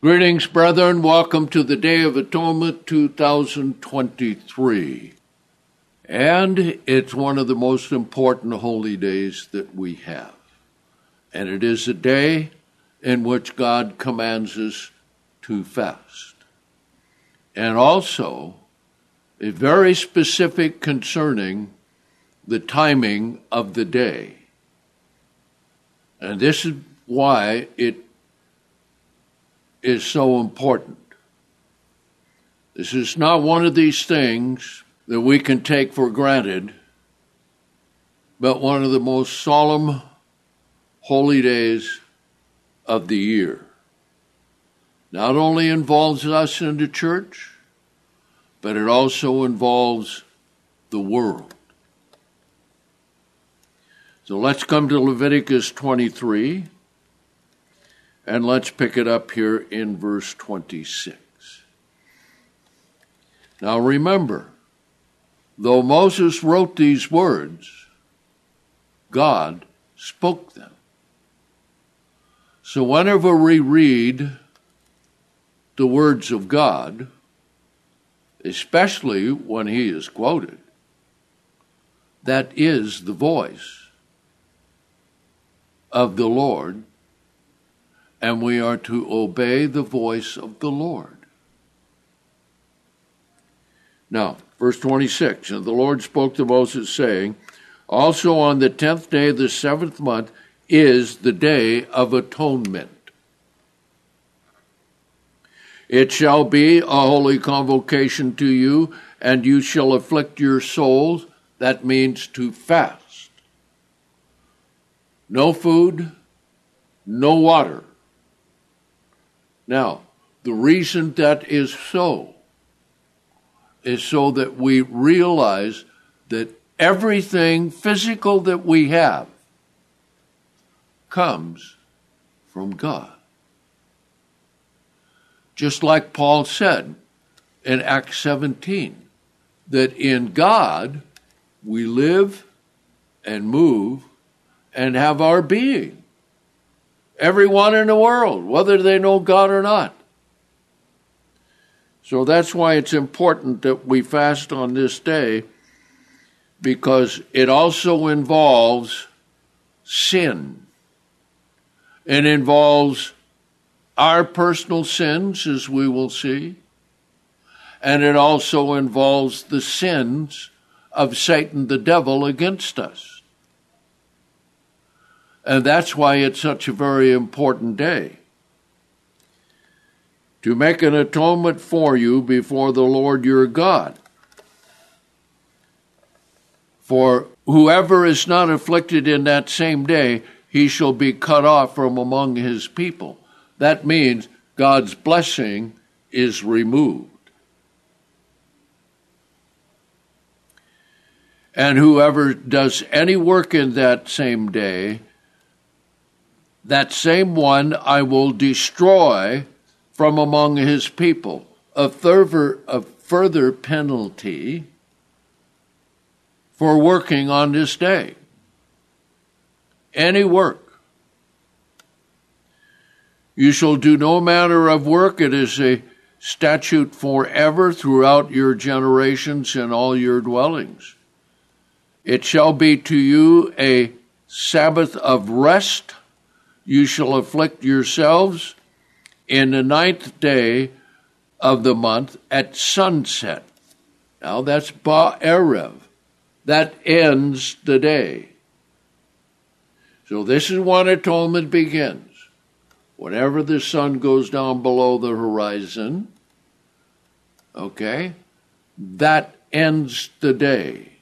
Greetings, brethren. Welcome to the Day of Atonement 2023. And it's one of the most important holy days that we have. And it is a day in which God commands us to fast. And also, a very specific concerning the timing of the day. And this is why it is so important. This is not one of these things that we can take for granted, but one of the most solemn holy days of the year. Not only involves us in the church, but it also involves the world. So let's come to Leviticus 23. And let's pick it up here in verse 26. Now remember, though Moses wrote these words, God spoke them. So whenever we read the words of God, especially when he is quoted, that is the voice of the Lord and we are to obey the voice of the Lord. Now, verse 26 And the Lord spoke to Moses, saying, Also on the tenth day of the seventh month is the day of atonement. It shall be a holy convocation to you, and you shall afflict your souls. That means to fast. No food, no water now, the reason that is so is so that we realize that everything physical that we have comes from God. Just like Paul said in Acts 17, that in God we live and move and have our being everyone in the world, whether they know God or not. So that's why it's important that we fast on this day, because it also involves sin. It involves our personal sins, as we will see, and it also involves the sins of Satan the devil against us. And that's why it's such a very important day. To make an atonement for you before the Lord your God. For whoever is not afflicted in that same day, he shall be cut off from among his people. That means God's blessing is removed. And whoever does any work in that same day, that same one I will destroy from among his people. A further, a further penalty for working on this day. Any work. You shall do no manner of work. It is a statute forever throughout your generations and all your dwellings. It shall be to you a Sabbath of rest you shall afflict yourselves in the ninth day of the month at sunset. Now that's Ba'erev. That ends the day. So this is when atonement begins. Whenever the sun goes down below the horizon, okay, that ends the day.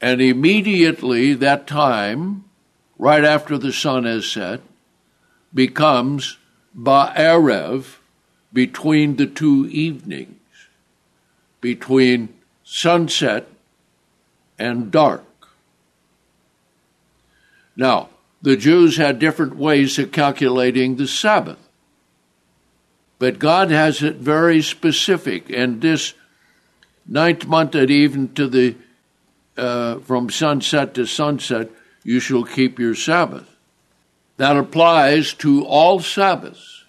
And immediately that time, right after the sun has set, becomes Ba'erev, between the two evenings, between sunset and dark. Now, the Jews had different ways of calculating the Sabbath. But God has it very specific, and this ninth month at even to the uh, from sunset to sunset you shall keep your Sabbath. That applies to all Sabbaths.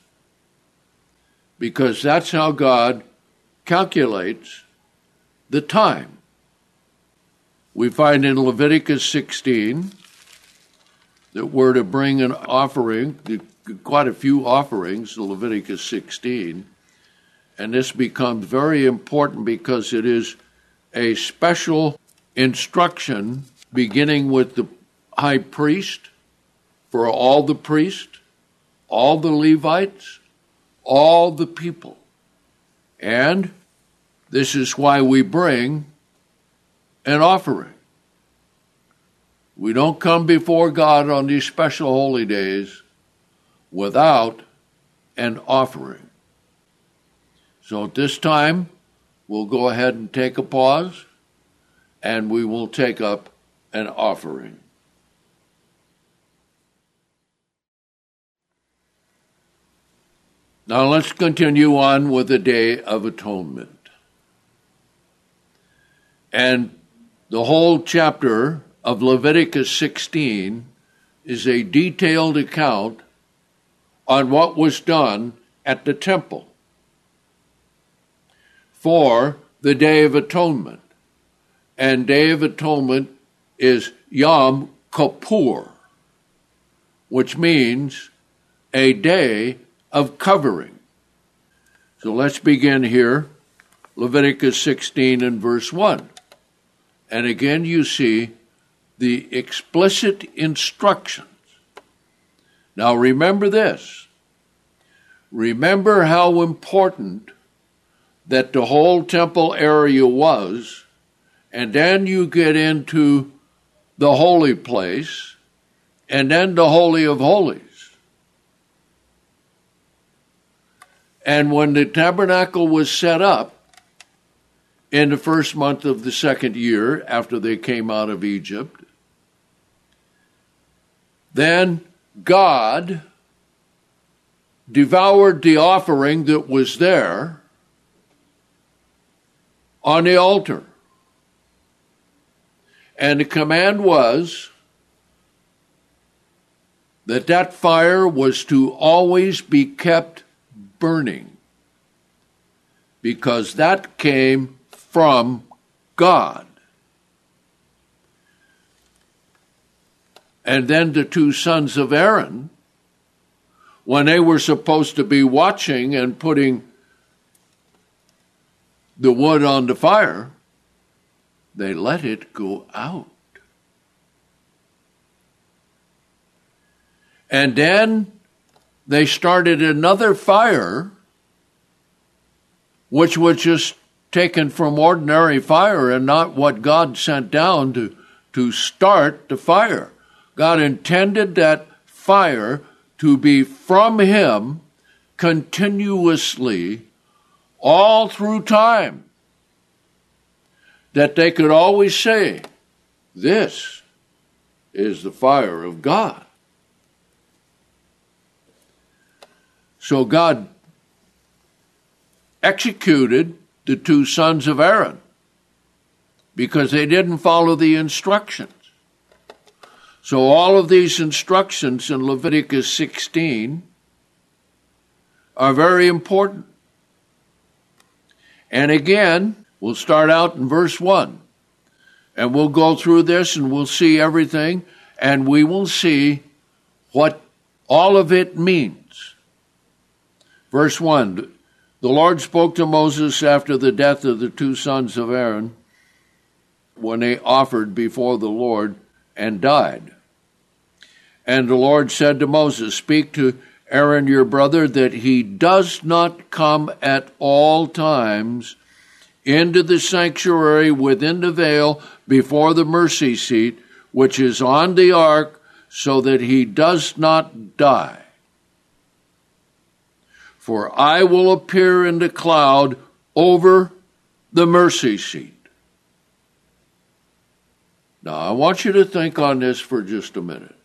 because that's how God calculates the time. We find in Leviticus 16 that we're to bring an offering, quite a few offerings, Leviticus 16, and this becomes very important because it is a special instruction beginning with the high priest for all the priests, all the Levites, all the people. And this is why we bring an offering. We don't come before God on these special holy days without an offering. So at this time, we'll go ahead and take a pause and we will take up an offering. Now let's continue on with the Day of Atonement. And the whole chapter of Leviticus 16 is a detailed account on what was done at the temple for the Day of Atonement. And Day of Atonement is Yom Kippur, which means a day of covering. So let's begin here, Leviticus 16 and verse 1. And again, you see the explicit instructions. Now, remember this. Remember how important that the whole temple area was, and then you get into the holy place, and then the Holy of Holies. And when the tabernacle was set up in the first month of the second year after they came out of Egypt, then God devoured the offering that was there on the altar. And the command was that that fire was to always be kept burning because that came from God. And then the two sons of Aaron, when they were supposed to be watching and putting the wood on the fire, they let it go out. And then they started another fire, which was just taken from ordinary fire and not what God sent down to, to start the fire. God intended that fire to be from Him continuously all through time. That they could always say, This is the fire of God. So God executed the two sons of Aaron because they didn't follow the instructions. So all of these instructions in Leviticus 16 are very important. And again, we'll start out in verse 1. And we'll go through this and we'll see everything and we will see what all of it means. Verse 1 The Lord spoke to Moses after the death of the two sons of Aaron when they offered before the Lord and died. And the Lord said to Moses, Speak to Aaron your brother that he does not come at all times into the sanctuary within the veil before the mercy seat, which is on the ark, so that he does not die for I will appear in the cloud over the mercy seat. Now, I want you to think on this for just a minute.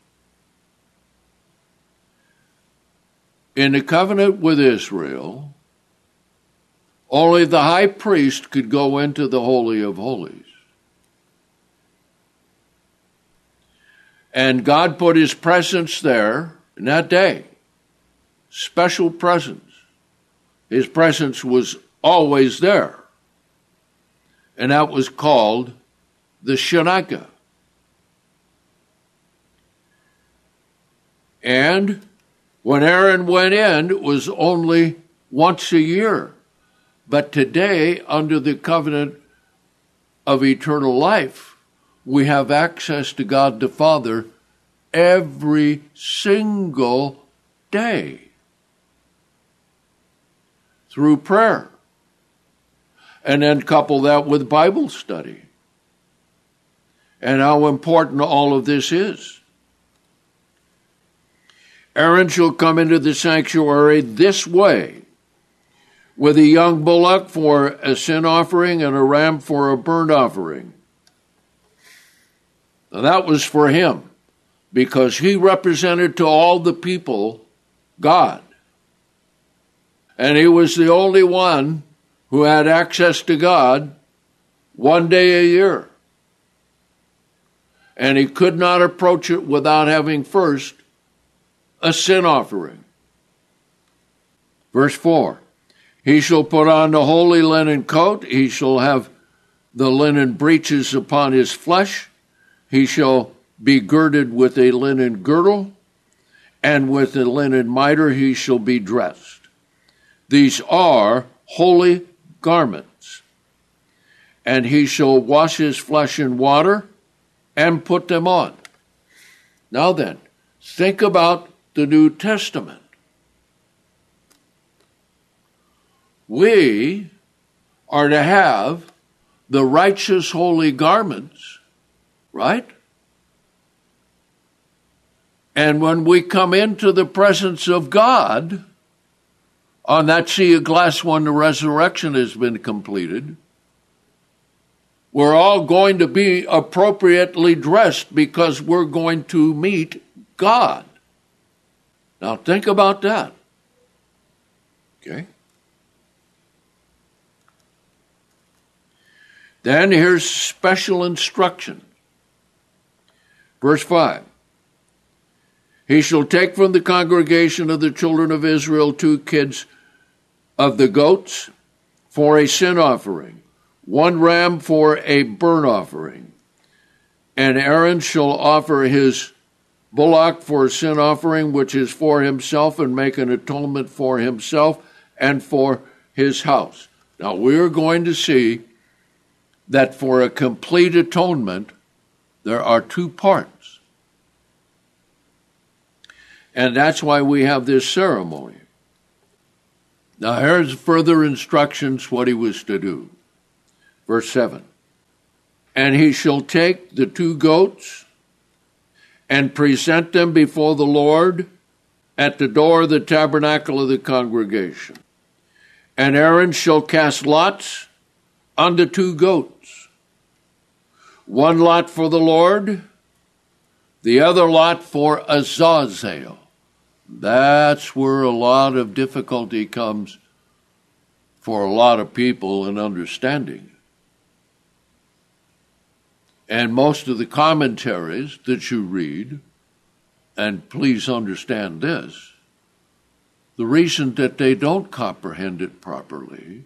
In the covenant with Israel, only the high priest could go into the Holy of Holies. And God put his presence there in that day, special presence His presence was always there. And that was called the Shekinah. And when Aaron went in, it was only once a year. But today, under the covenant of eternal life, we have access to God the Father every single day through prayer. And then couple that with Bible study. And how important all of this is. Aaron shall come into the sanctuary this way with a young bullock for a sin offering and a ram for a burnt offering. Now that was for him because he represented to all the people God. And he was the only one who had access to God one day a year. And he could not approach it without having first a sin offering. Verse 4 he shall put on the holy linen coat, he shall have the linen breeches upon his flesh, he shall be girded with a linen girdle, and with a linen mitre he shall be dressed. These are holy garments. And he shall wash his flesh in water and put them on. Now then, think about the New Testament. we are to have the righteous holy garments, right? And when we come into the presence of God, on that sea of glass when the resurrection has been completed, we're all going to be appropriately dressed because we're going to meet God. Now think about that. Okay? Then here's special instruction. Verse 5 He shall take from the congregation of the children of Israel two kids of the goats for a sin offering, one ram for a burnt offering. And Aaron shall offer his bullock for a sin offering, which is for himself, and make an atonement for himself and for his house. Now, we're going to see that for a complete atonement, there are two parts. And that's why we have this ceremony. Now, here's further instructions what he was to do. Verse 7 And he shall take the two goats and present them before the Lord at the door of the tabernacle of the congregation. And Aaron shall cast lots on the two goats one lot for the Lord, the other lot for Azazel. That's where a lot of difficulty comes for a lot of people in understanding. And most of the commentaries that you read, and please understand this, the reason that they don't comprehend it properly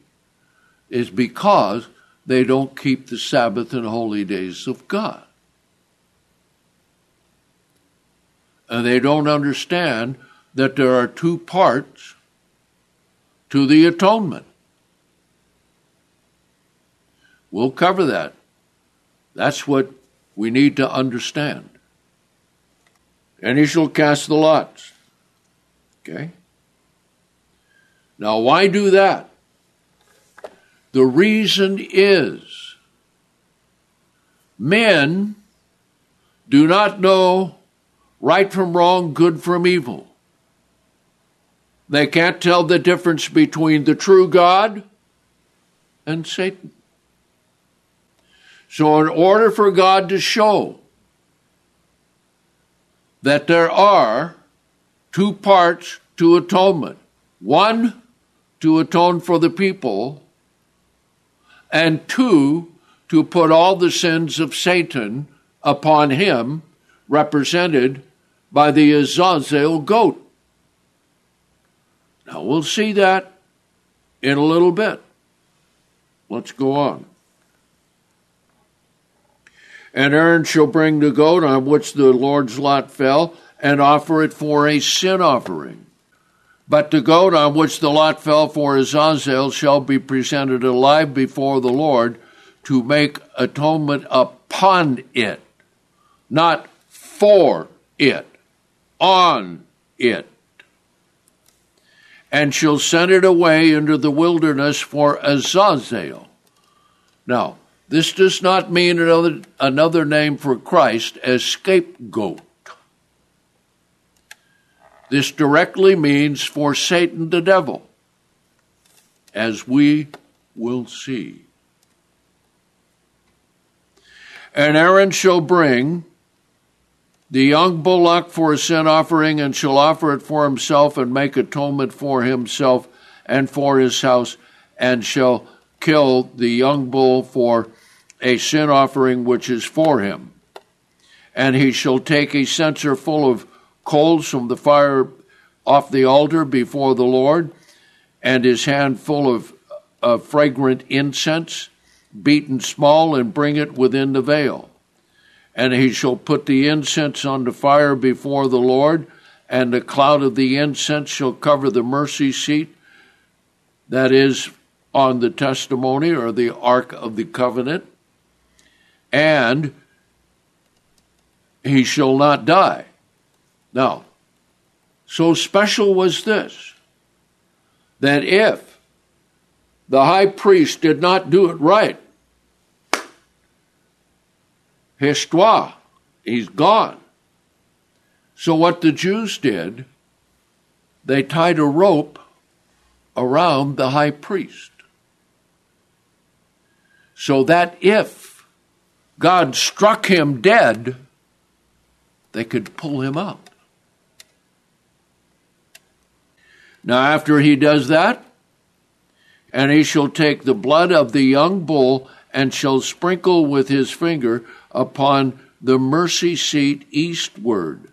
is because they don't keep the Sabbath and holy days of God. And they don't understand that there are two parts to the atonement. We'll cover that. That's what we need to understand. And he shall cast the lots. Okay? Now, why do that? The reason is men do not know right from wrong, good from evil. They can't tell the difference between the true God and Satan. So, in order for God to show that there are two parts to atonement one, to atone for the people, and two, to put all the sins of Satan upon him, represented by the Azazel goat. Now we'll see that in a little bit. Let's go on. And Aaron shall bring the goat on which the Lord's lot fell and offer it for a sin offering. But the goat on which the lot fell for Azazel shall be presented alive before the Lord to make atonement upon it, not for it, on it. And shall send it away into the wilderness for Azazel. Now, this does not mean another, another name for Christ as scapegoat. This directly means for Satan the devil, as we will see. And Aaron shall bring the young bullock for a sin offering, and shall offer it for himself, and make atonement for himself and for his house, and shall kill the young bull for a sin offering which is for him. And he shall take a censer full of coals from the fire off the altar before the Lord, and his hand full of, of fragrant incense, beaten small, and bring it within the veil. And he shall put the incense on the fire before the Lord, and the cloud of the incense shall cover the mercy seat, that is, on the testimony or the ark of the covenant, and he shall not die. Now, so special was this that if the high priest did not do it right, history, he's gone. So what the Jews did, they tied a rope around the high priest. So that if God struck him dead, they could pull him out. Now, after he does that, and he shall take the blood of the young bull and shall sprinkle with his finger upon the mercy seat eastward,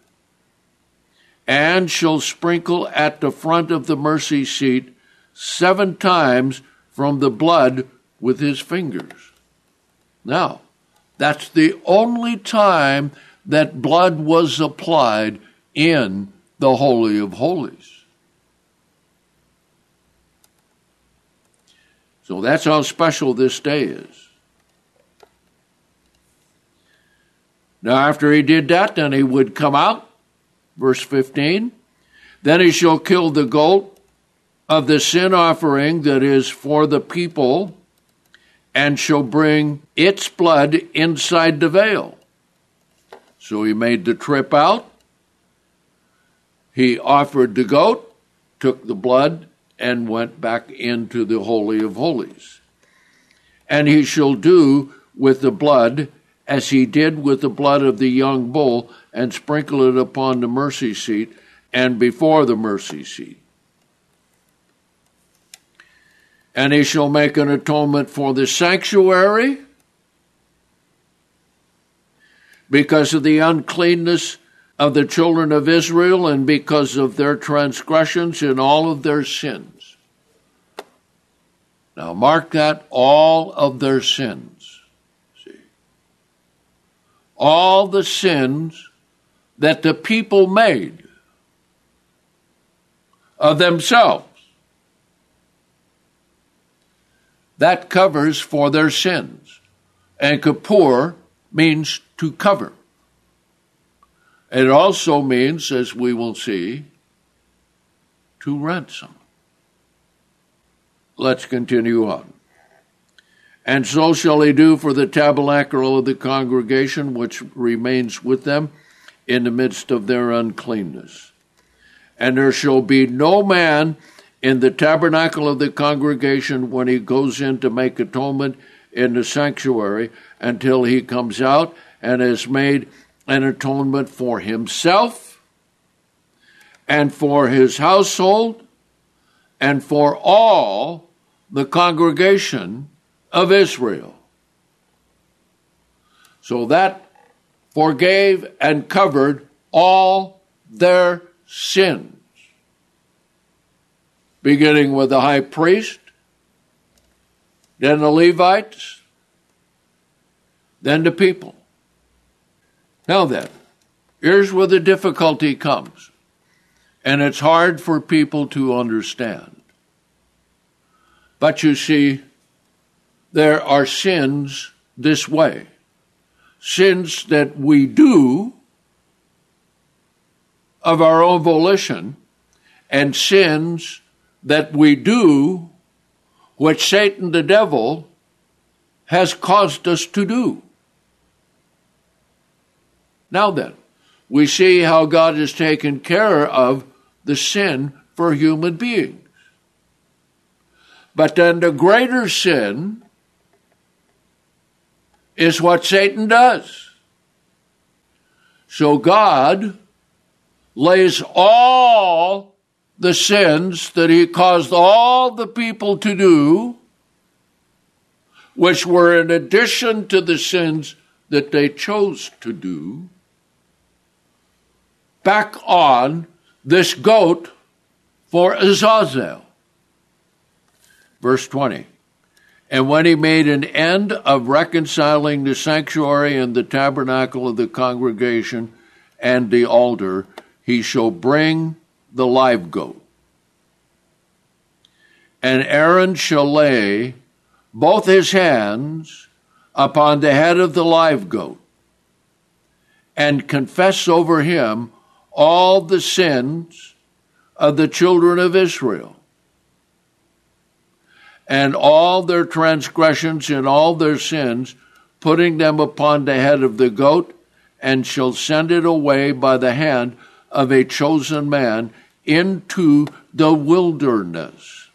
and shall sprinkle at the front of the mercy seat seven times from the blood with his fingers. Now, that's the only time that blood was applied in the Holy of Holies. So that's how special this day is. Now, after he did that, then he would come out, verse 15. Then he shall kill the goat of the sin offering that is for the people, and shall bring its blood inside the veil. So he made the trip out. He offered the goat, took the blood, and went back into the Holy of Holies. And he shall do with the blood as he did with the blood of the young bull, and sprinkle it upon the mercy seat and before the mercy seat. And he shall make an atonement for the sanctuary because of the uncleanness of the children of Israel and because of their transgressions and all of their sins. Now, mark that all of their sins. All the sins that the people made of themselves. That covers for their sins. And Kippur means to cover. It also means, as we will see, to ransom. Let's continue on. And so shall he do for the tabernacle of the congregation which remains with them in the midst of their uncleanness. And there shall be no man in the tabernacle of the congregation when he goes in to make atonement in the sanctuary until he comes out and has made an atonement for himself and for his household and for all the congregation of Israel. So that forgave and covered all their sins, beginning with the high priest then the Levites, then the people. Now then, here's where the difficulty comes. And it's hard for people to understand. But you see, there are sins this way sins that we do of our own volition, and sins that we do which Satan the devil has caused us to do. Now then, we see how God has taken care of the sin for human beings. But then the greater sin is what Satan does. So God lays all the sins that he caused all the people to do, which were in addition to the sins that they chose to do, back on this goat for Azazel. Verse 20. And when he made an end of reconciling the sanctuary and the tabernacle of the congregation and the altar, he shall bring the live goat. And Aaron shall lay both his hands upon the head of the live goat and confess over him all the sins of the children of Israel and all their transgressions and all their sins, putting them upon the head of the goat, and shall send it away by the hand of a chosen man into the wilderness.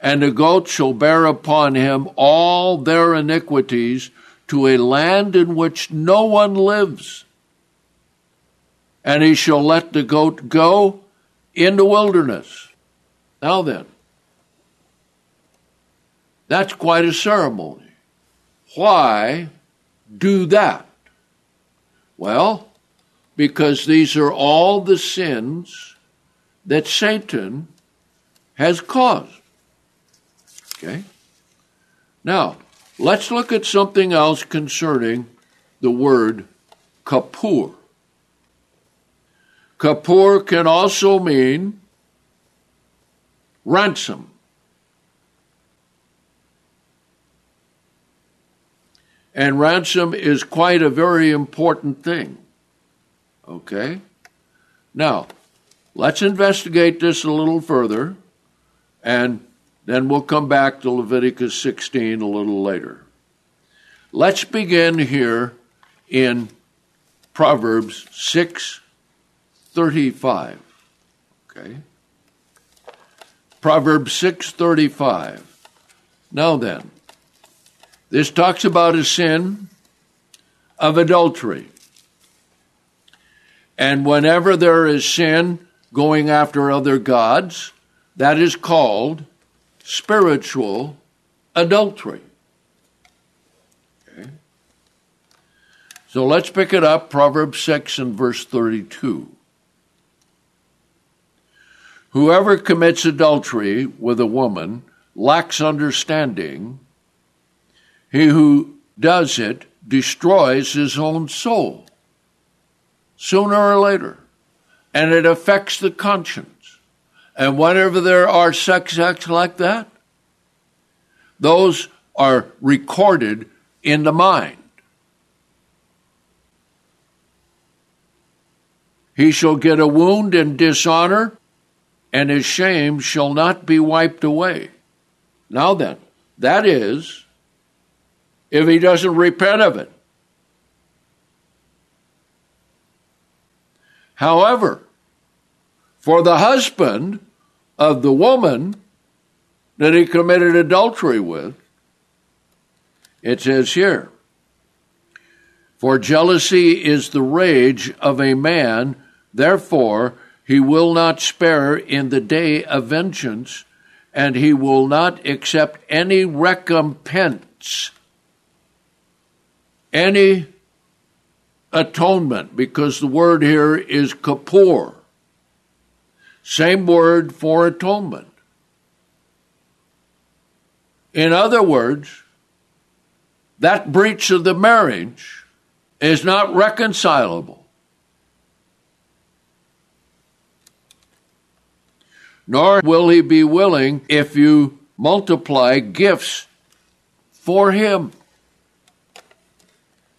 And the goat shall bear upon him all their iniquities to a land in which no one lives. And he shall let the goat go in the wilderness. Now then, that's quite a ceremony. Why do that? Well, because these are all the sins that Satan has caused. Okay? Now, let's look at something else concerning the word Kippur. Kippur can also mean ransom. And ransom is quite a very important thing. Okay? Now, let's investigate this a little further, and then we'll come back to Leviticus 16 a little later. Let's begin here in Proverbs 6 35. Okay? Proverbs 6:35. Now then, this talks about a sin of adultery. And whenever there is sin going after other gods, that is called spiritual adultery. Okay. So let's pick it up, Proverbs 6 and verse 32. Whoever commits adultery with a woman lacks understanding. He who does it destroys his own soul sooner or later, and it affects the conscience. And whenever there are sex acts like that, those are recorded in the mind. He shall get a wound and dishonor and his shame shall not be wiped away. Now then, that is, if he doesn't repent of it. However, for the husband of the woman that he committed adultery with, it says here, For jealousy is the rage of a man, therefore he will not spare in the day of vengeance, and he will not accept any recompense, any atonement, because the word here is kippur. Same word for atonement. In other words, that breach of the marriage is not reconcilable. Nor will he be willing if you multiply gifts for him.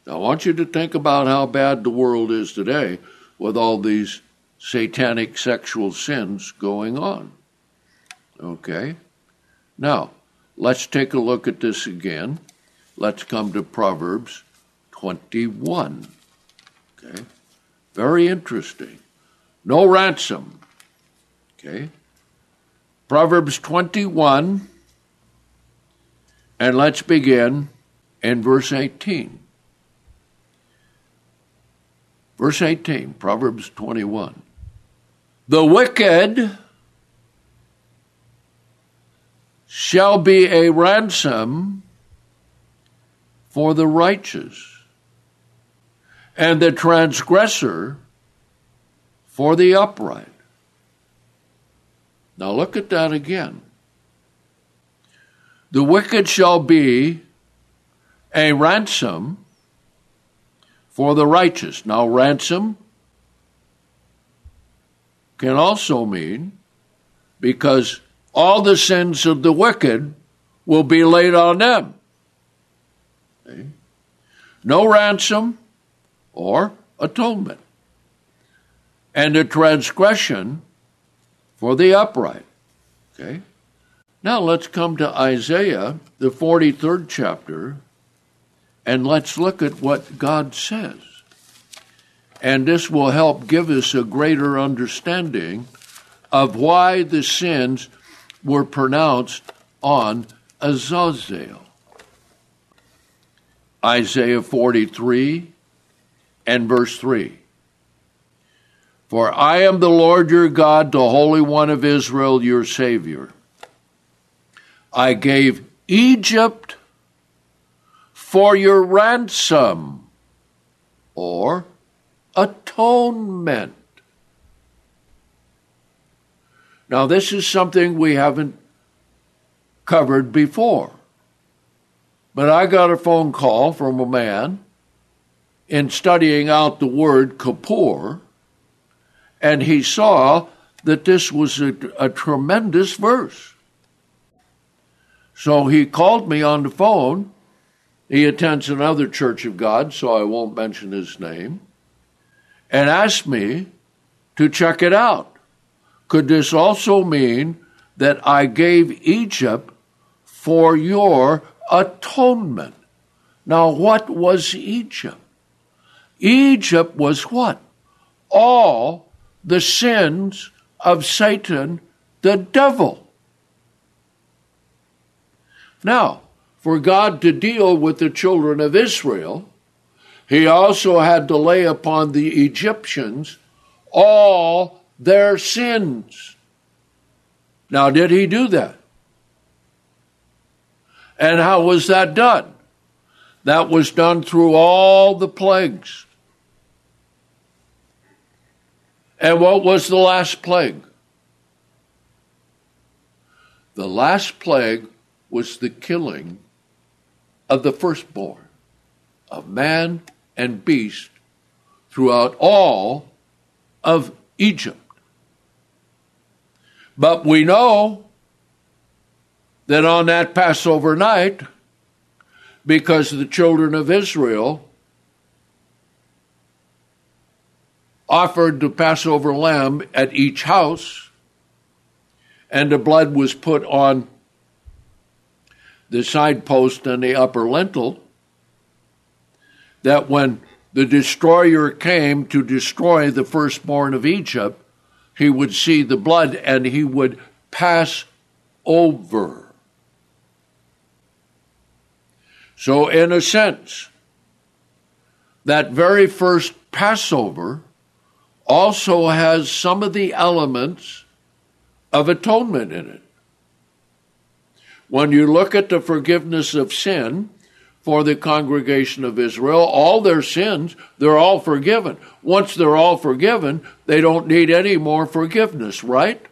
I want you to think about how bad the world is today with all these satanic sexual sins going on. Okay? Now, let's take a look at this again. Let's come to Proverbs 21. Okay? Very interesting. No ransom. Okay? Proverbs 21, and let's begin in verse 18. Verse 18, Proverbs 21. The wicked shall be a ransom for the righteous, and the transgressor for the upright. Now look at that again. The wicked shall be a ransom for the righteous. Now, ransom can also mean because all the sins of the wicked will be laid on them. No ransom or atonement. And a transgression for the upright. Okay? Now let's come to Isaiah, the 43rd chapter, and let's look at what God says. And this will help give us a greater understanding of why the sins were pronounced on Azazel. Isaiah 43 and verse 3. For I am the Lord your God, the Holy One of Israel, your Savior. I gave Egypt for your ransom or atonement. Now, this is something we haven't covered before. But I got a phone call from a man in studying out the word Kippur and he saw that this was a, a tremendous verse. So he called me on the phone. He attends another church of God, so I won't mention his name, and asked me to check it out. Could this also mean that I gave Egypt for your atonement? Now, what was Egypt? Egypt was what? All the sins of Satan, the devil. Now, for God to deal with the children of Israel, he also had to lay upon the Egyptians all their sins. Now, did he do that? And how was that done? That was done through all the plagues. And what was the last plague? The last plague was the killing of the firstborn of man and beast throughout all of Egypt. But we know that on that Passover night, because the children of Israel offered the Passover lamb at each house, and the blood was put on the side post and the upper lintel. That when the destroyer came to destroy the firstborn of Egypt, he would see the blood and he would pass over. So, in a sense, that very first Passover also has some of the elements of atonement in it. When you look at the forgiveness of sin for the congregation of Israel, all their sins, they're all forgiven. Once they're all forgiven, they don't need any more forgiveness, right?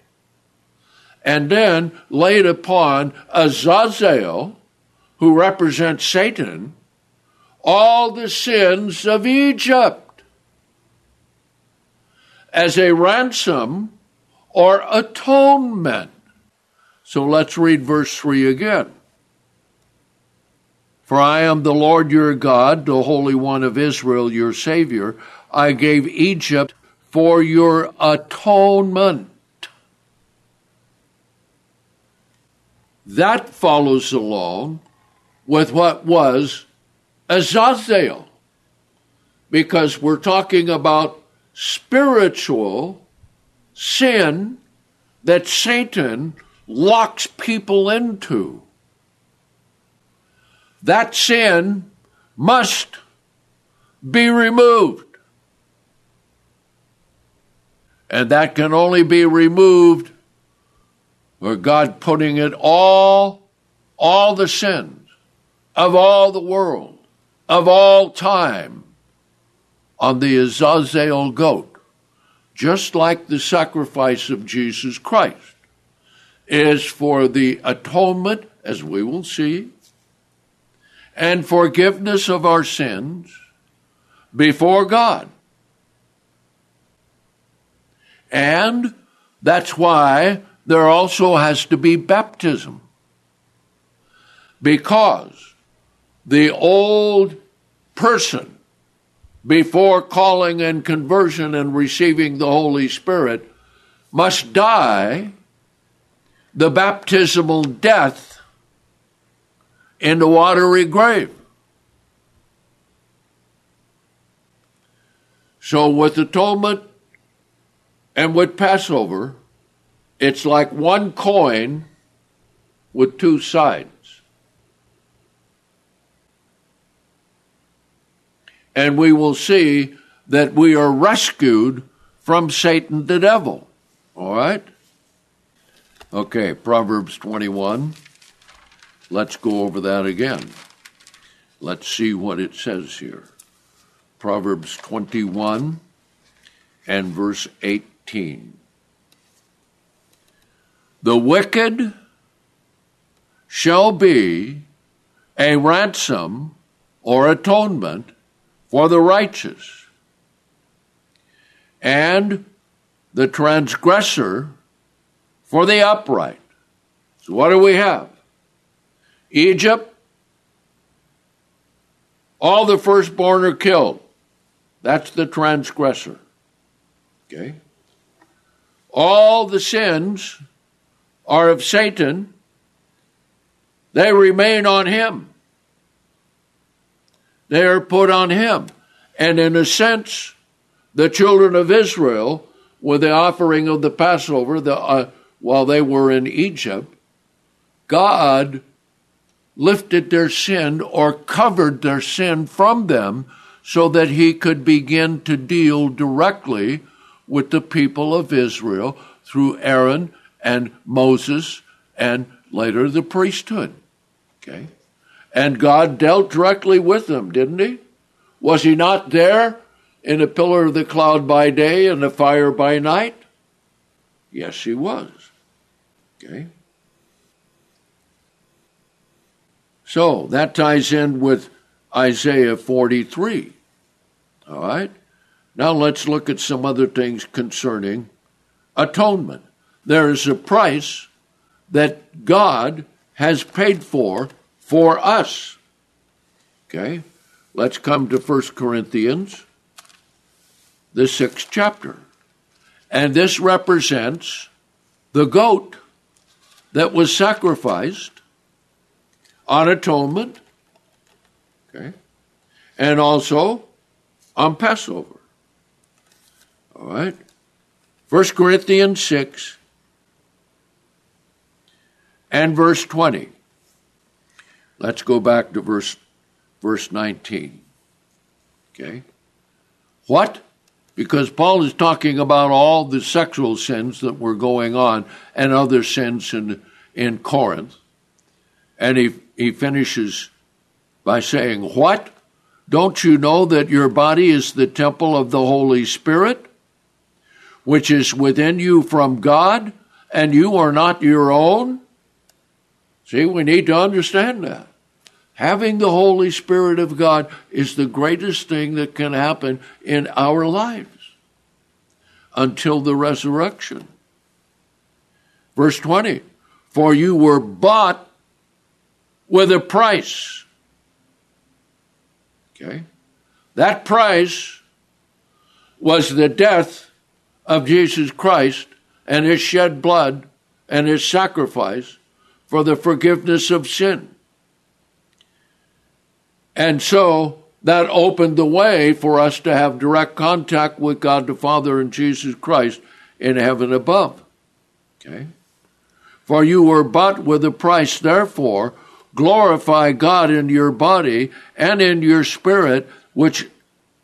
and then laid upon Azazel, who represents Satan, all the sins of Egypt as a ransom or atonement. So let's read verse 3 again. For I am the Lord your God, the Holy One of Israel, your Savior. I gave Egypt for your atonement. That follows along with what was Azazel, because we're talking about spiritual sin that Satan locks people into. That sin must be removed. And that can only be removed or God putting it all, all the sins of all the world, of all time, on the Azazel goat, just like the sacrifice of Jesus Christ is for the atonement, as we will see, and forgiveness of our sins before God. And that's why there also has to be baptism. Because the old person, before calling and conversion and receiving the Holy Spirit, must die the baptismal death in the watery grave. So, with atonement and with Passover, it's like one coin with two sides. And we will see that we are rescued from Satan the devil. All right? Okay, Proverbs 21. Let's go over that again. Let's see what it says here. Proverbs 21 and verse 18. The wicked shall be a ransom or atonement for the righteous, and the transgressor for the upright. So, what do we have? Egypt, all the firstborn are killed. That's the transgressor. Okay? All the sins are of Satan, they remain on him. They are put on him. And in a sense, the children of Israel, with the offering of the Passover, the, uh, while they were in Egypt, God lifted their sin or covered their sin from them so that he could begin to deal directly with the people of Israel through Aaron and Moses and later the priesthood. Okay? And God dealt directly with them, didn't he? Was he not there in a pillar of the cloud by day and a fire by night? Yes, he was. Okay? So that ties in with Isaiah 43. All right? Now let's look at some other things concerning atonement there is a price that God has paid for for us. Okay? Let's come to 1 Corinthians, the sixth chapter. And this represents the goat that was sacrificed on atonement, okay, and also on Passover. All right? 1 Corinthians 6, and verse 20. Let's go back to verse verse 19. Okay? What? Because Paul is talking about all the sexual sins that were going on and other sins in, in Corinth. And he, he finishes by saying, What? Don't you know that your body is the temple of the Holy Spirit, which is within you from God? and you are not your own? See, we need to understand that. Having the Holy Spirit of God is the greatest thing that can happen in our lives until the resurrection. Verse 20 For you were bought with a price. Okay? That price was the death of Jesus Christ and his shed blood and his sacrifice for the forgiveness of sin. And so that opened the way for us to have direct contact with God the Father and Jesus Christ in heaven above. Okay? For you were bought with a price, therefore, glorify God in your body and in your spirit, which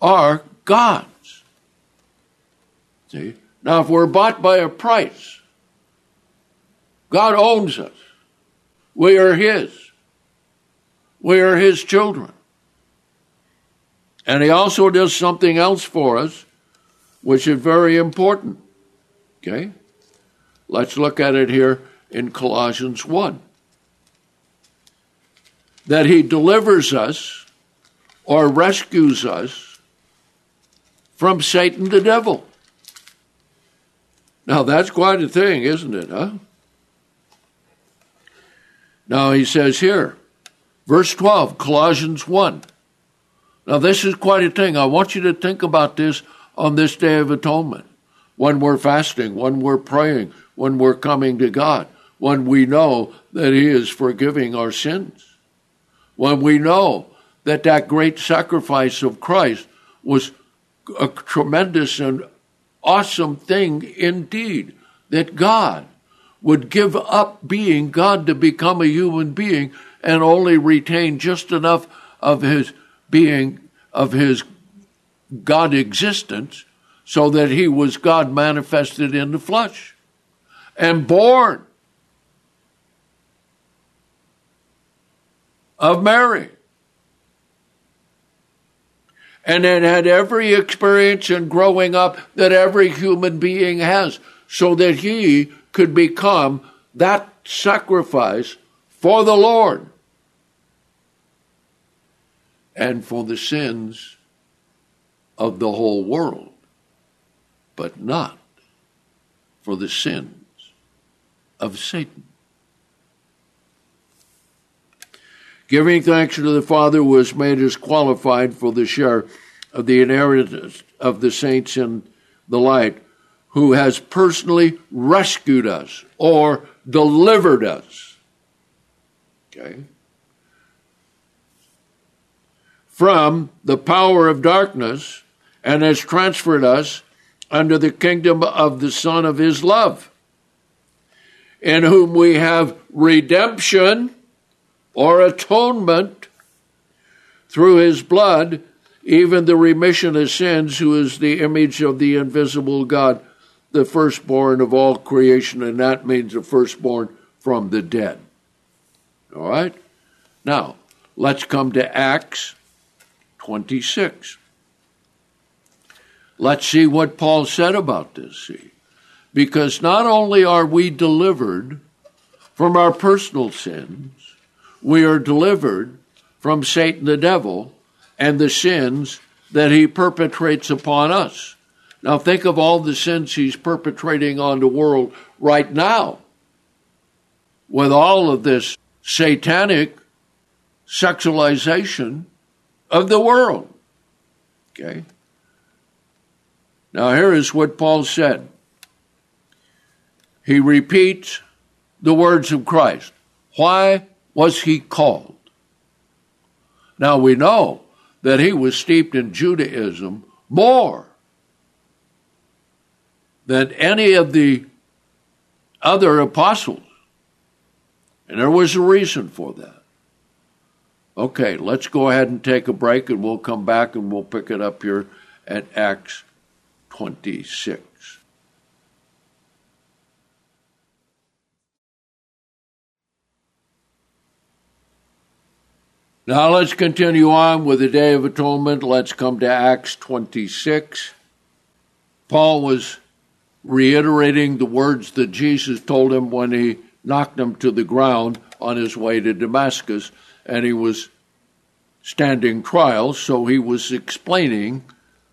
are God's. See? Now, if we're bought by a price, God owns us. We are His. We are His children. And He also does something else for us, which is very important. Okay? Let's look at it here in Colossians 1. That He delivers us or rescues us from Satan the devil. Now, that's quite a thing, isn't it, huh? Now, he says here, verse 12, Colossians 1. Now, this is quite a thing. I want you to think about this on this day of atonement when we're fasting, when we're praying, when we're coming to God, when we know that He is forgiving our sins, when we know that that great sacrifice of Christ was a tremendous and awesome thing indeed, that God would give up being God to become a human being and only retain just enough of his being, of his God existence, so that he was God manifested in the flesh and born of Mary. And then had every experience in growing up that every human being has, so that he could become that sacrifice for the Lord and for the sins of the whole world, but not for the sins of Satan. Giving thanks to the Father was made us qualified for the share of the inheritance of the saints in the light who has personally rescued us or delivered us. Okay? From the power of darkness and has transferred us under the kingdom of the Son of His love, in whom we have redemption or atonement through His blood, even the remission of sins, who is the image of the invisible God the firstborn of all creation, and that means the firstborn from the dead. All right? Now, let's come to Acts 26. Let's see what Paul said about this, see. Because not only are we delivered from our personal sins, we are delivered from Satan the devil and the sins that he perpetrates upon us. Now think of all the sins he's perpetrating on the world right now with all of this satanic sexualization of the world. Okay? Now here is what Paul said. He repeats the words of Christ. Why was he called? Now we know that he was steeped in Judaism more than any of the other apostles. And there was a reason for that. Okay, let's go ahead and take a break and we'll come back and we'll pick it up here at Acts 26. Now let's continue on with the Day of Atonement. Let's come to Acts 26. Paul was reiterating the words that Jesus told him when he knocked him to the ground on his way to Damascus, and he was standing trial, so he was explaining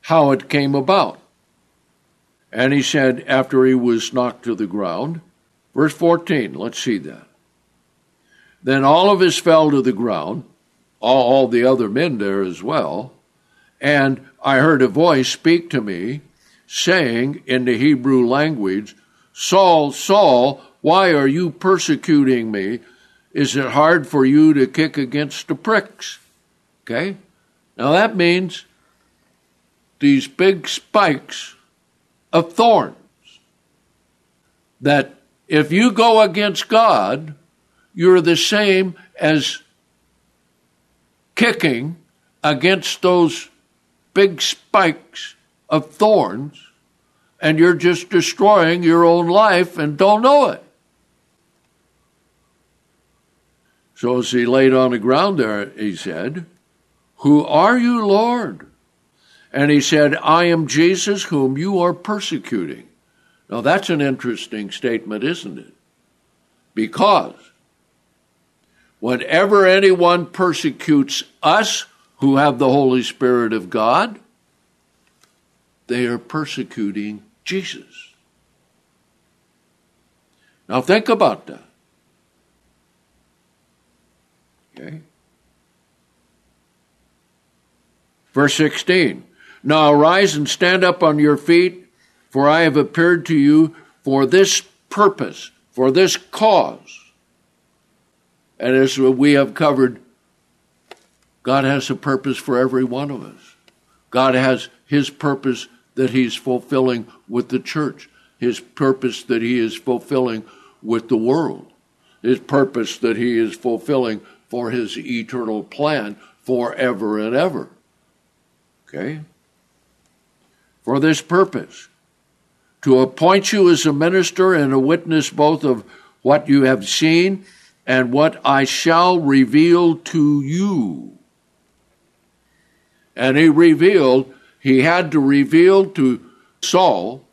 how it came about. And he said, after he was knocked to the ground, verse 14, let's see that. Then all of us fell to the ground, all, the other men there as well, and I heard a voice speak to me, saying in the Hebrew language, Saul, Saul, why are you persecuting me? Is it hard for you to kick against the pricks? Okay? Now that means these big spikes of thorns. That if you go against God, you're the same as kicking against those big spikes of thorns, and you're just destroying your own life and don't know it. So as he laid on the ground there, he said, Who are you, Lord? And he said, I am Jesus whom you are persecuting. Now that's an interesting statement, isn't it? Because whenever anyone persecutes us who have the Holy Spirit of God, they are persecuting Jesus. Now think about that. Okay. Verse 16 Now arise and stand up on your feet, for I have appeared to you for this purpose, for this cause. And as we have covered, God has a purpose for every one of us. God has his purpose that he's fulfilling with the church, his purpose that he is fulfilling with the world, his purpose that he is fulfilling for his eternal plan forever and ever. Okay? For this purpose, to appoint you as a minister and a witness both of what you have seen and what I shall reveal to you. And he revealed, he had to reveal to Saul,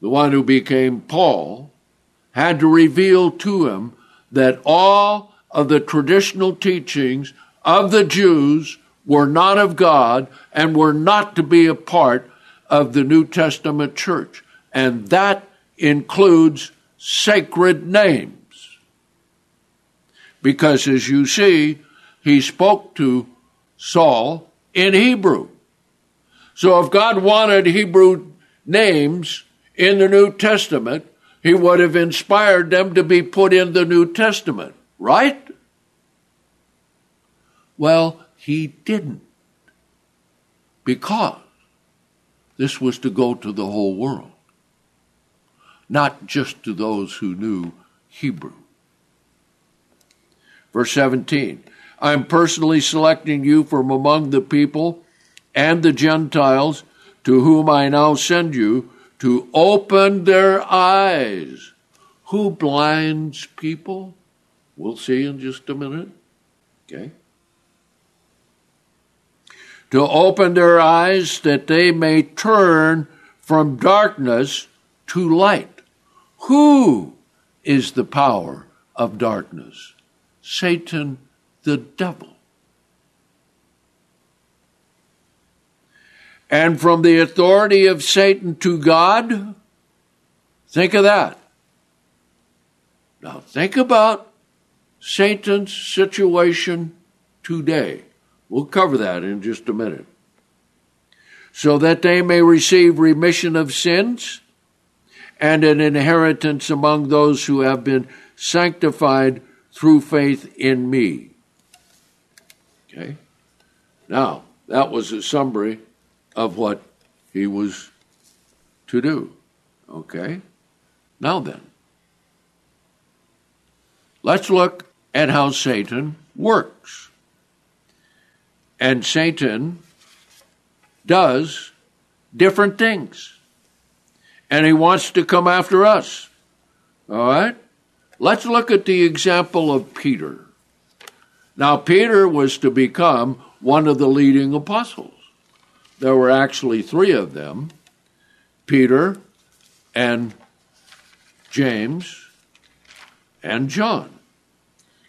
the one who became Paul, had to reveal to him that all of the traditional teachings of the Jews were not of God and were not to be a part of the New Testament church. And that includes sacred names. Because as you see, he spoke to Saul in Hebrew. So if God wanted Hebrew names in the New Testament, he would have inspired them to be put in the New Testament. Right? Well, he didn't. Because this was to go to the whole world, not just to those who knew Hebrew. Verse 17 I'm personally selecting you from among the people and the Gentiles to whom I now send you to open their eyes. Who blinds people? We'll see in just a minute. Okay. To open their eyes that they may turn from darkness to light. Who is the power of darkness? Satan, the devil. And from the authority of Satan to God, think of that. Now think about Satan's situation today. We'll cover that in just a minute. So that they may receive remission of sins and an inheritance among those who have been sanctified through faith in me. Okay? Now, that was a summary of what he was to do. Okay? Now then, let's look at how Satan works. And Satan does different things. And he wants to come after us. All right? Let's look at the example of Peter. Now, Peter was to become one of the leading apostles. There were actually three of them Peter, and James and John.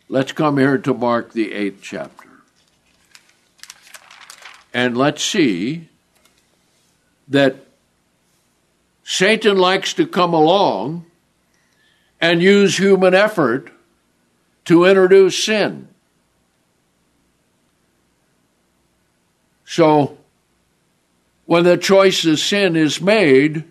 Let's come here to Mark, the eighth chapter. And let's see that Satan likes to come along and use human effort to introduce sin. So, when the choice of sin is made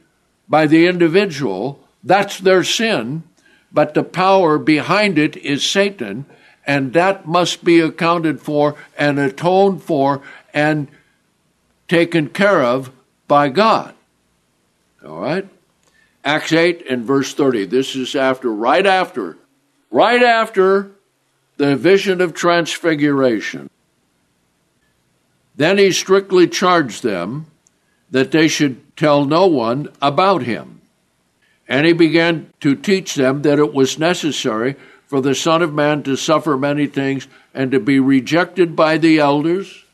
by the individual, that's their sin, but the power behind it is Satan, and that must be accounted for and atoned for and taken care of by God. All right? Acts 8 and verse 30. This is after, right after, right after the vision of transfiguration. Then he strictly charged them that they should tell no one about him. And he began to teach them that it was necessary for the Son of Man to suffer many things and to be rejected by the elders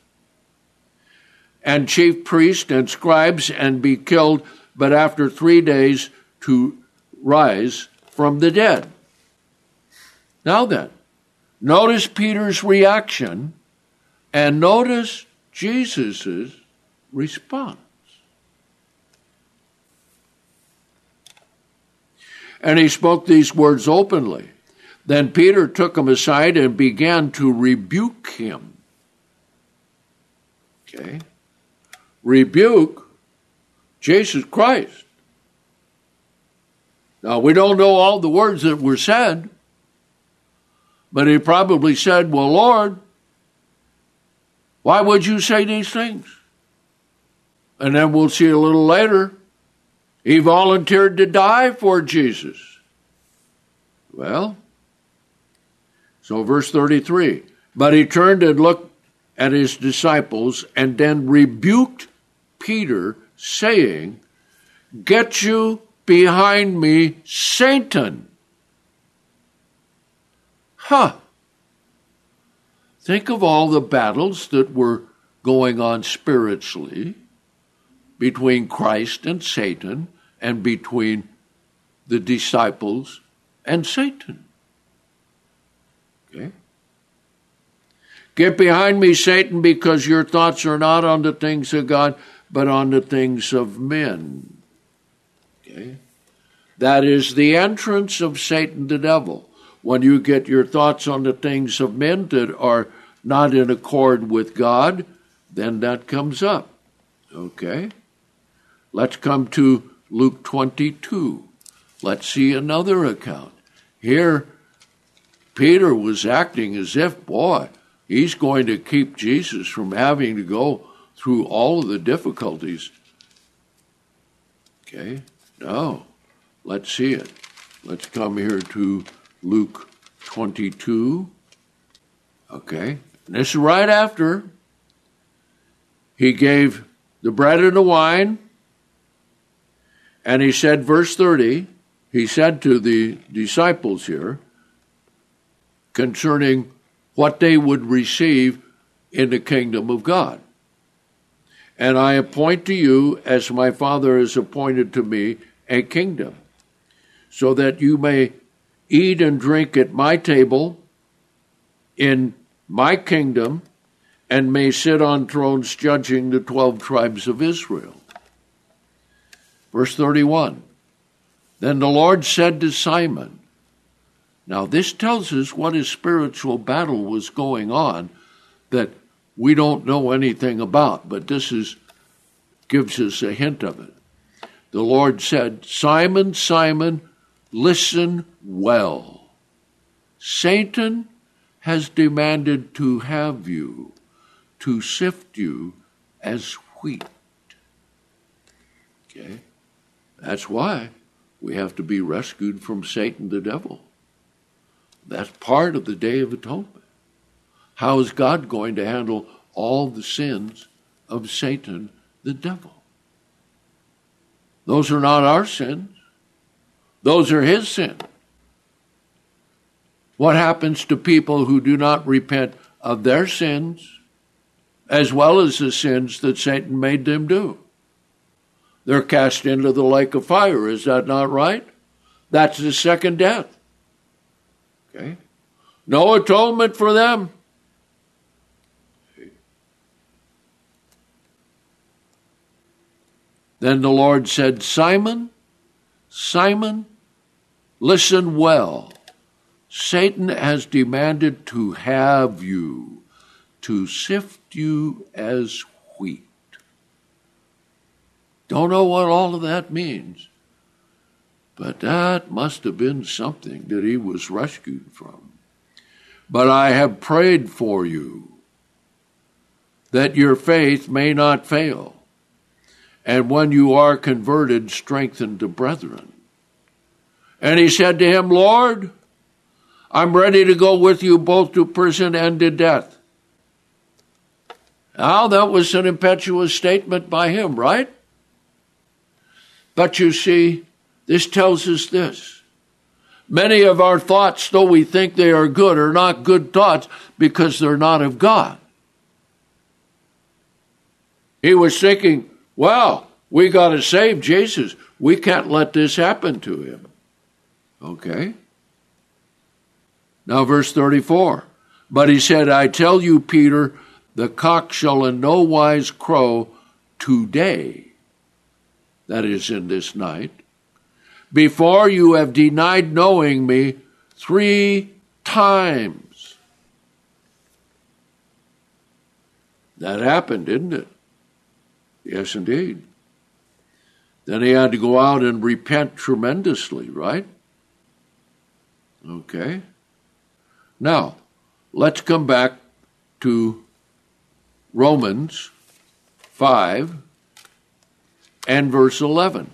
and chief priests and scribes and be killed, but after three days to rise from the dead. Now then, notice Peter's reaction and notice Jesus' response. And he spoke these words openly. Then Peter took him aside and began to rebuke him. Okay? Rebuke Jesus Christ. Now, we don't know all the words that were said, but he probably said, Well, Lord, why would you say these things? And then we'll see a little later he volunteered to die for Jesus. Well, so verse 33 But he turned and looked at his disciples and then rebuked Peter, saying, Get you behind me, Satan. Huh. Think of all the battles that were going on spiritually between Christ and Satan and between the disciples and Satan. Okay? Get behind me, Satan, because your thoughts are not on the things of God, but on the things of men. Okay? That is the entrance of Satan, the devil. When you get your thoughts on the things of men that are not in accord with God, then that comes up. Okay? Let's come to Luke 22. Let's see another account. Here, Peter was acting as if, boy, he's going to keep Jesus from having to go through all of the difficulties. Okay? No. Let's see it. Let's come here to Luke 22. Okay? And this is right after he gave the bread and the wine and he said, verse 30, he said to the disciples here concerning what they would receive in the kingdom of God. And I appoint to you, as my Father has appointed to me, a kingdom, so that you may eat and drink at my table in my kingdom, and may sit on thrones judging the twelve tribes of Israel. Verse 31 Then the Lord said to Simon, Now this tells us what his spiritual battle was going on that we don't know anything about, but this is gives us a hint of it. The Lord said, Simon, Simon, listen well. Satan has demanded to have you, to sift you as wheat. Okay? That's why we have to be rescued from Satan the devil. That's part of the Day of Atonement. How is God going to handle all the sins of Satan the devil? Those are not our sins. Those are his sins. What happens to people who do not repent of their sins as well as the sins that Satan made them do? They're cast into the lake of fire. Is that not right? That's the second death. Okay? No atonement for them. Then the Lord said, Simon, Simon, listen well. Satan has demanded to have you, to sift you as. Don't know what all of that means, but that must have been something that he was rescued from. But I have prayed for you that your faith may not fail, and when you are converted, strengthen the brethren. And he said to him, Lord, I'm ready to go with you both to prison and to death. Now, that was an impetuous statement by him, right? But you see, this tells us this. Many of our thoughts, though we think they are good, are not good thoughts because they're not of God. He was thinking, well, we got to save Jesus. We can't let this happen to him. Okay? Now, verse 34. But he said, I tell you, Peter, the cock shall in no wise crow today, that is, in this night, before you have denied knowing me three times. That happened, didn't it? Yes, indeed. Then he had to go out and repent tremendously, right? Okay. Now, let's come back to Romans 5 and verse 11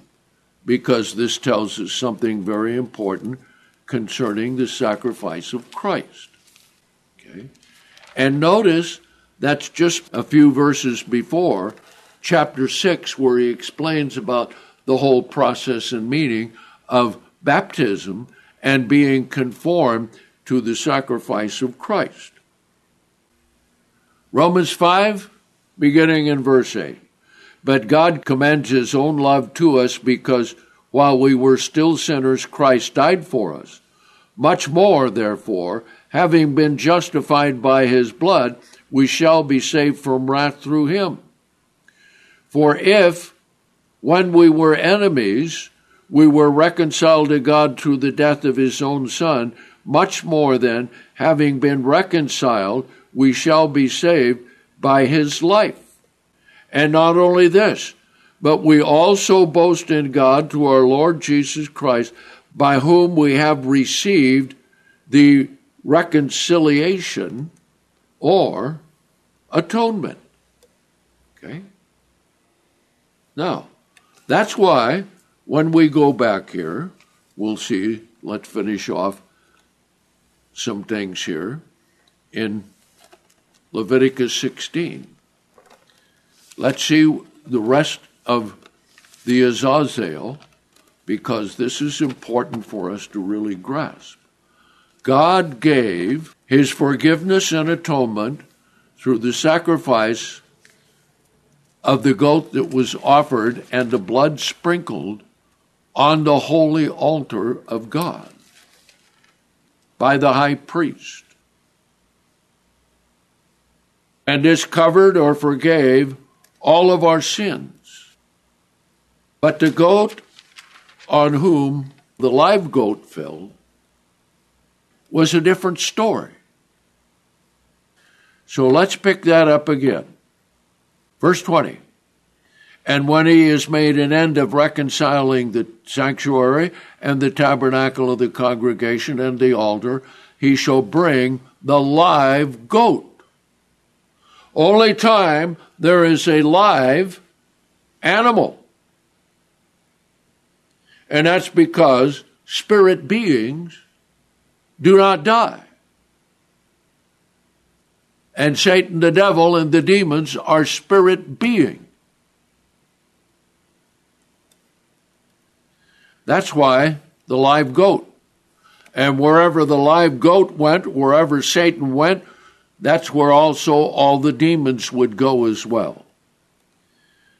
because this tells us something very important concerning the sacrifice of Christ. Okay? And notice that's just a few verses before chapter 6, where he explains about the whole process and meaning of baptism and being conformed to the sacrifice of Christ. Romans 5, beginning in verse 8. But God commends his own love to us because while we were still sinners, Christ died for us. Much more, therefore, having been justified by his blood, we shall be saved from wrath through him. For if, when we were enemies, we were reconciled to God through the death of his own Son, much more then, having been reconciled, we shall be saved by his life. And not only this, but we also boast in God through our Lord Jesus Christ, by whom we have received the reconciliation or atonement. Okay? Now, that's why when we go back here, we'll see, let's finish off some things here in Leviticus 16. Let's see the rest of the Azazel because this is important for us to really grasp. God gave his forgiveness and atonement through the sacrifice of the goat that was offered and the blood sprinkled on the holy altar of God by the high priest. And this covered or forgave all of our sins. But the goat on whom the live goat fell was a different story. So let's pick that up again. Verse 20. And when he has made an end of reconciling the sanctuary and the tabernacle of the congregation and the altar, he shall bring the live goat. Only time there is a live animal. And that's because spirit beings do not die. And Satan, the devil, and the demons are spirit beings. That's why the live goat. And wherever the live goat went, wherever Satan went, that's where also all the demons would go as well.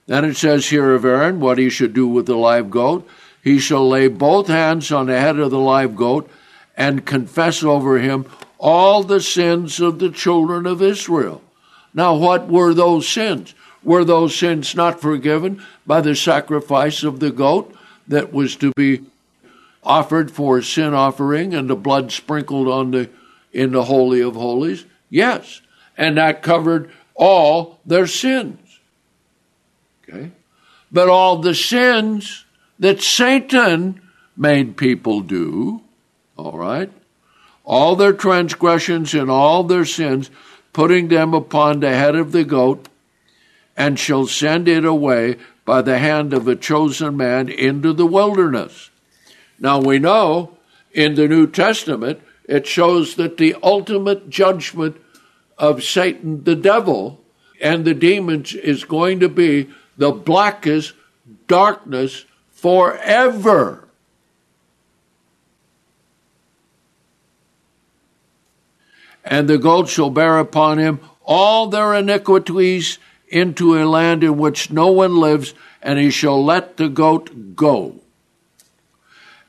Then it says here of Aaron what he should do with the live goat. He shall lay both hands on the head of the live goat and confess over him all the sins of the children of Israel. Now, what were those sins? Were those sins not forgiven by the sacrifice of the goat that was to be offered for a sin offering and the blood sprinkled on the in the holy of holies? Yes. And that covered all their sins. Okay? But all the sins that Satan made people do, all right? All their transgressions and all their sins, putting them upon the head of the goat, and shall send it away by the hand of a chosen man into the wilderness. Now we know in the New Testament it shows that the ultimate judgment of Satan, the devil, and the demons is going to be the blackest darkness forever. And the goat shall bear upon him all their iniquities into a land in which no one lives, and he shall let the goat go.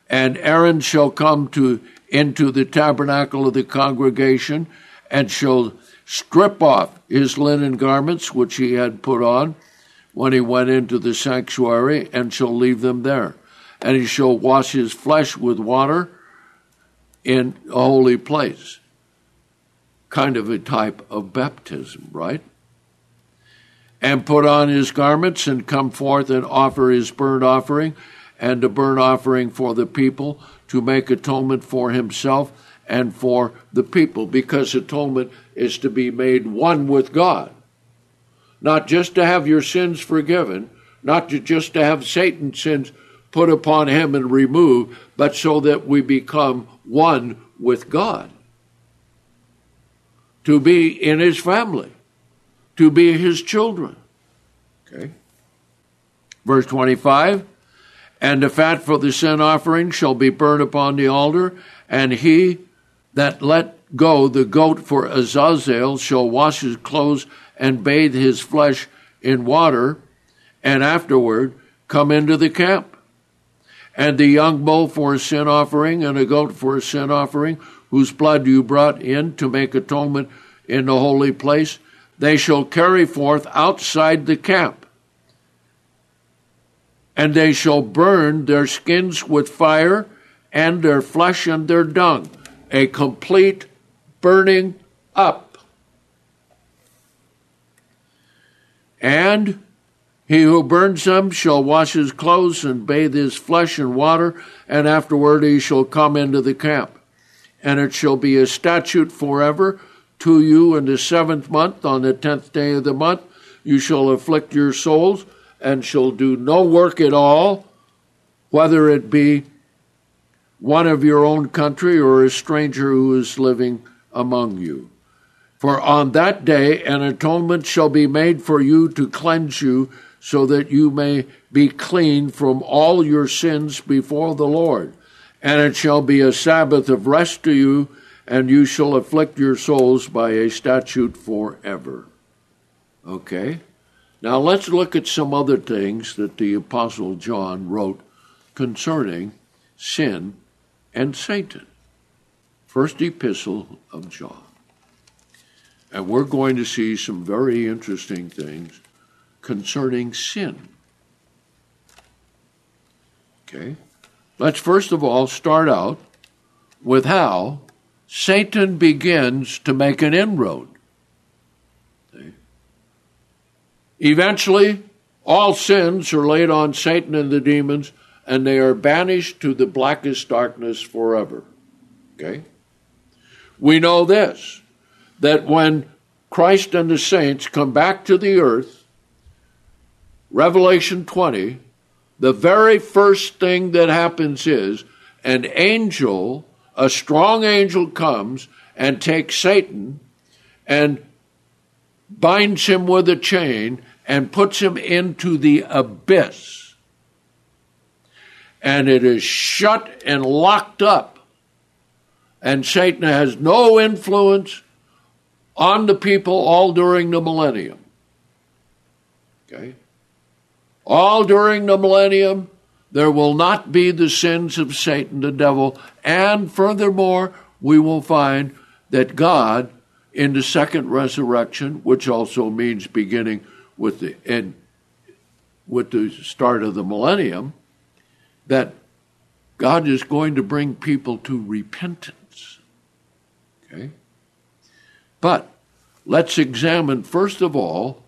And Aaron shall come to into the tabernacle of the congregation, and shall strip off his linen garments which he had put on when he went into the sanctuary, and shall leave them there. And he shall wash his flesh with water in a holy place. Kind of a type of baptism, right? and put on his garments and come forth and offer his burnt offering and a burnt offering for the people to make atonement for himself and for the people, because atonement is to be made one with God. Not just to have your sins forgiven, not to just to have Satan's sins put upon him and removed, but so that we become one with God. To be in his family to be his children. Okay. Verse 25 And the fat for the sin offering shall be burned upon the altar, and he that let go the goat for Azazel shall wash his clothes and bathe his flesh in water, and afterward come into the camp. And the young bull for a sin offering, and a goat for a sin offering, whose blood you brought in to make atonement in the holy place, they shall carry forth outside the camp. And they shall burn their skins with fire, and their flesh and their dung, a complete burning up. And he who burns them shall wash his clothes and bathe his flesh in water, and afterward he shall come into the camp. And it shall be a statute forever to you in the seventh month, on the tenth day of the month, you shall afflict your souls, and shall do no work at all, whether it be one of your own country or a stranger who is living among you. For on that day an atonement shall be made for you to cleanse you, so that you may be clean from all your sins before the Lord. And it shall be a Sabbath of rest to you and you shall afflict your souls by a statute forever. Okay? Now let's look at some other things that the Apostle John wrote concerning sin and Satan. First epistle of John. And we're going to see some very interesting things concerning sin. Okay? Let's first of all start out with how Satan begins to make an inroad. Eventually, all sins are laid on Satan and the demons, and they are banished to the blackest darkness forever. Okay? We know this that when Christ and the saints come back to the earth, Revelation 20, the very first thing that happens is an angel a strong angel comes and takes Satan and binds him with a chain and puts him into the abyss. And it is shut and locked up. And Satan has no influence on the people all during the millennium. Okay? All during the millennium, there will not be the sins of Satan, the devil, and furthermore, we will find that God, in the second resurrection, which also means beginning with the and with the start of the millennium, that God is going to bring people to repentance. Okay? But let's examine, first of all,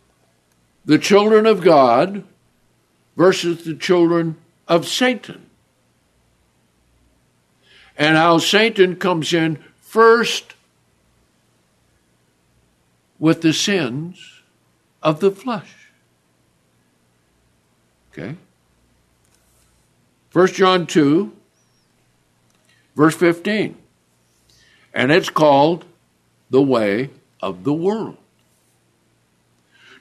the children of God versus the children of Satan. And how Satan comes in first with the sins of the flesh. Okay? 1 John 2, verse 15. And it's called the way of the world.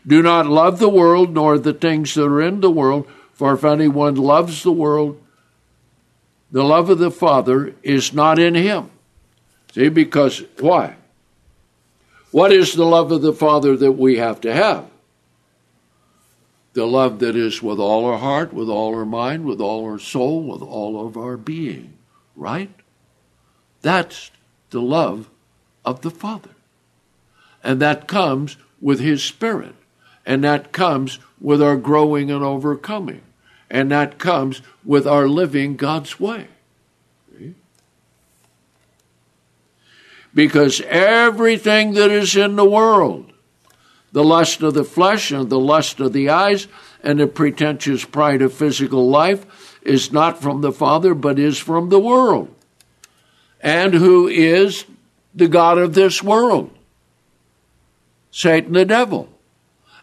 Do not love the world nor the things that are in the world, for if anyone loves the world, the love of the Father is not in him. See, because why? What is the love of the Father that we have to have? The love that is with all our heart, with all our mind, with all our soul, with all of our being, right? That's the love of the Father. And that comes with His Spirit. And that comes with our growing and overcoming. And that comes with our living God's way. Because everything that is in the world, the lust of the flesh and the lust of the eyes and the pretentious pride of physical life, is not from the Father, but is from the world. And who is the God of this world? Satan the devil.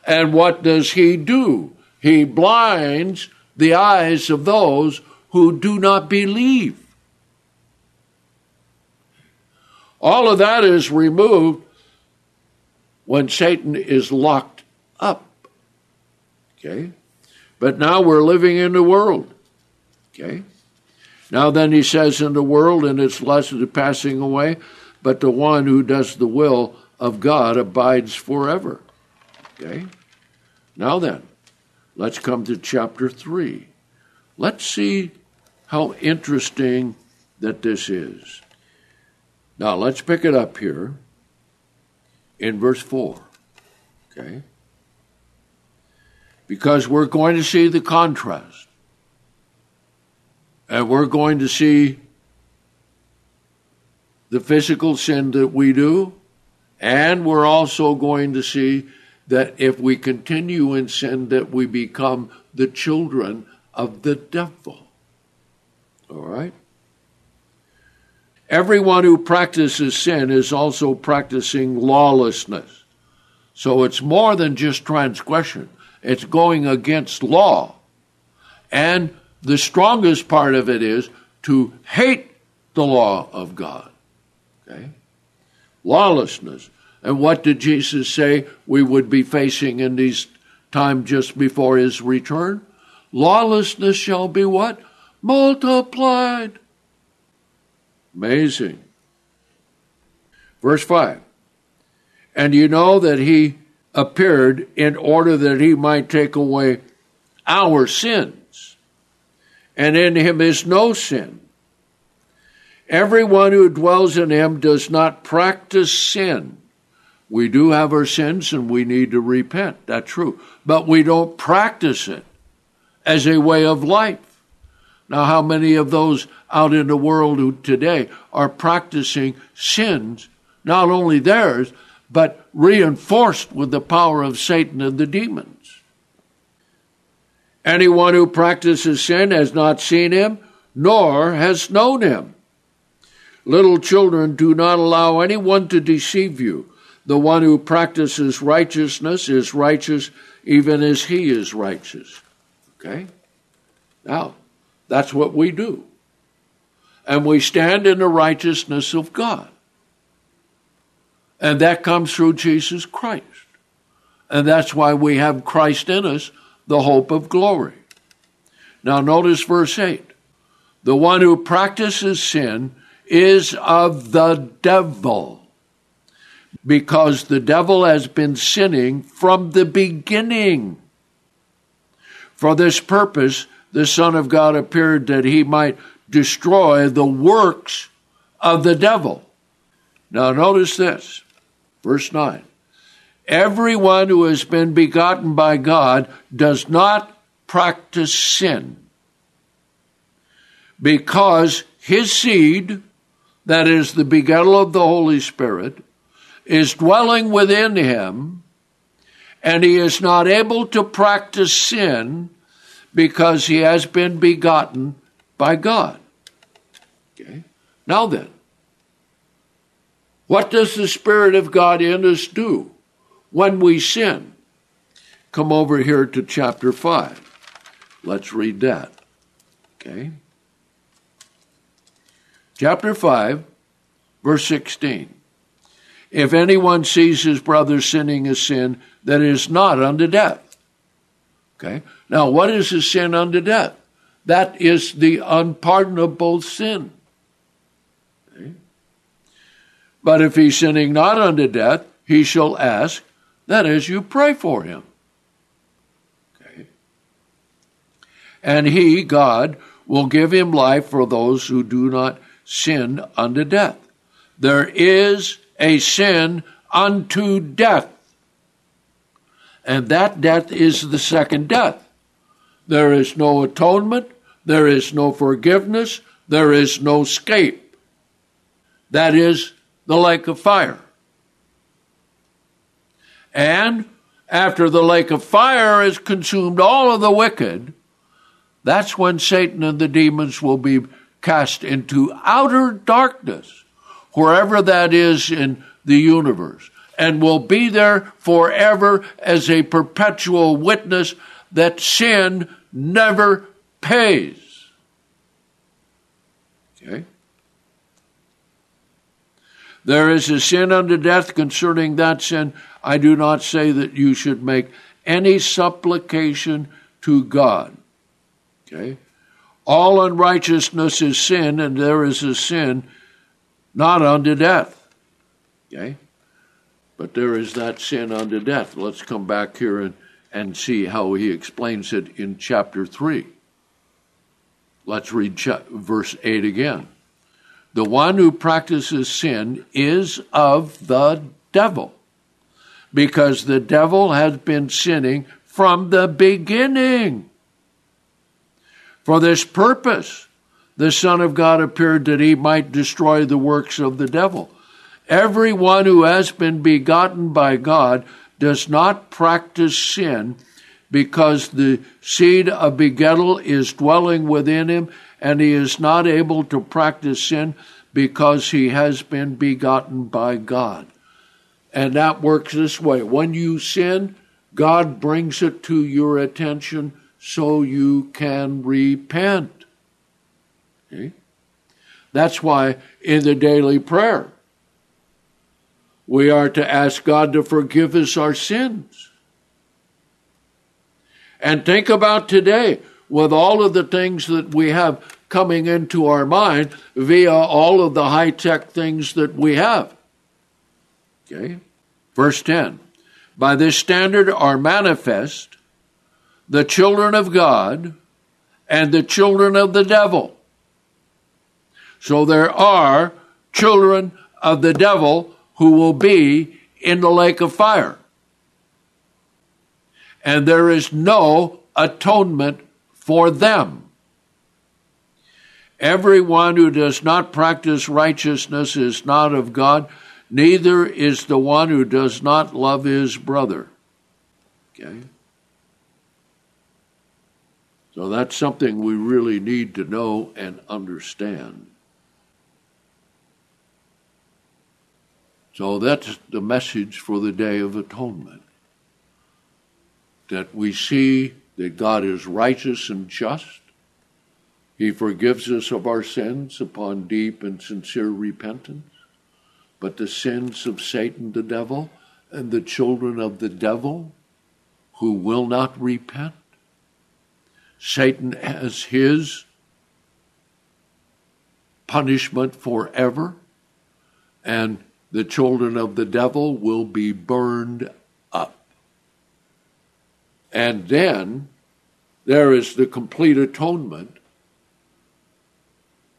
And what does he do? He blinds the eyes of those who do not believe. All of that is removed when Satan is locked up. Okay? But now we're living in the world. Okay? Now then he says in the world and its lust is passing away, but the one who does the will of God abides forever. Okay? Now then, let's come to chapter 3. Let's see how interesting that this is. Now, let's pick it up here in verse 4. Okay? Because we're going to see the contrast. And we're going to see the physical sin that we do, and we're also going to see that if we continue in sin, that we become the children of the devil. All right? Everyone who practices sin is also practicing lawlessness. So it's more than just transgression, it's going against law. And the strongest part of it is to hate the law of God. Okay? Lawlessness. And what did Jesus say we would be facing in these time just before his return? Lawlessness shall be what? Multiplied. Amazing. Verse 5. And you know that he appeared in order that he might take away our sins. And in him is no sin. Everyone who dwells in him does not practice sin we do have our sins and we need to repent. That's true. But we don't practice it as a way of life. Now, how many of those out in the world today are practicing sins, not only theirs, but reinforced with the power of Satan and the demons? Anyone who practices sin has not seen him, nor has known him. Little children, do not allow anyone to deceive you. The one who practices righteousness is righteous even as he is righteous. Okay? Now, that's what we do. And we stand in the righteousness of God. And that comes through Jesus Christ. And that's why we have Christ in us, the hope of glory. Now, notice verse 8. The one who practices sin is of the devil because the devil has been sinning from the beginning. For this purpose, the Son of God appeared that he might destroy the works of the devil. Now, notice this, verse 9. Everyone who has been begotten by God does not practice sin because his seed, that is the begettal of the Holy Spirit, is dwelling within him, and he is not able to practice sin because he has been begotten by God. Okay? Now then, what does the Spirit of God in us do when we sin? Come over here to chapter 5. Let's read that. Okay? Chapter 5, verse 16. If anyone sees his brother sinning a sin that is not unto death. Okay? Now, what is a sin unto death? That is the unpardonable sin. But if he's sinning not unto death, he shall ask, that is, you pray for him. Okay? And he, God, will give him life for those who do not sin unto death. There is a sin unto death. And that death is the second death. There is no atonement, there is no forgiveness, there is no escape. That is the lake of fire. And after the lake of fire has consumed all of the wicked, that's when Satan and the demons will be cast into outer darkness, wherever that is in the universe, and will be there forever as a perpetual witness that sin never pays. Okay? There is a sin unto death concerning that sin. I do not say that you should make any supplication to God. Okay? All unrighteousness is sin, and there is a sin not unto death. Okay? But there is that sin unto death. Let's come back here and, and see how he explains it in chapter 3. Let's read verse 8 again. The one who practices sin is of the devil, because the devil has been sinning from the beginning. For this purpose, the Son of God appeared that he might destroy the works of the devil. Everyone who has been begotten by God does not practice sin because the seed of begettal is dwelling within him and he is not able to practice sin because he has been begotten by God. And that works this way. When you sin, God brings it to your attention so you can repent. Okay? That's why in the daily prayer, we are to ask God to forgive us our sins. And think about today with all of the things that we have coming into our mind via all of the high tech things that we have. Okay? Verse 10 By this standard are manifest the children of God and the children of the devil. So there are children of the devil who will be in the lake of fire. And there is no atonement for them. Everyone who does not practice righteousness is not of God, neither is the one who does not love his brother. Okay? So that's something we really need to know and understand. So that's the message for the Day of Atonement. That we see that God is righteous and just. He forgives us of our sins upon deep and sincere repentance. But the sins of Satan the devil and the children of the devil who will not repent Satan has his punishment forever, and the children of the devil will be burned up. And then there is the complete atonement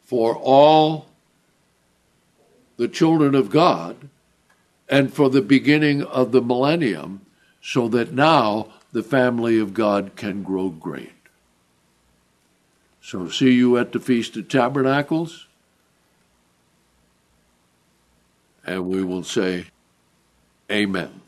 for all the children of God and for the beginning of the millennium, so that now the family of God can grow great. So, see you at the Feast of Tabernacles, and we will say, Amen.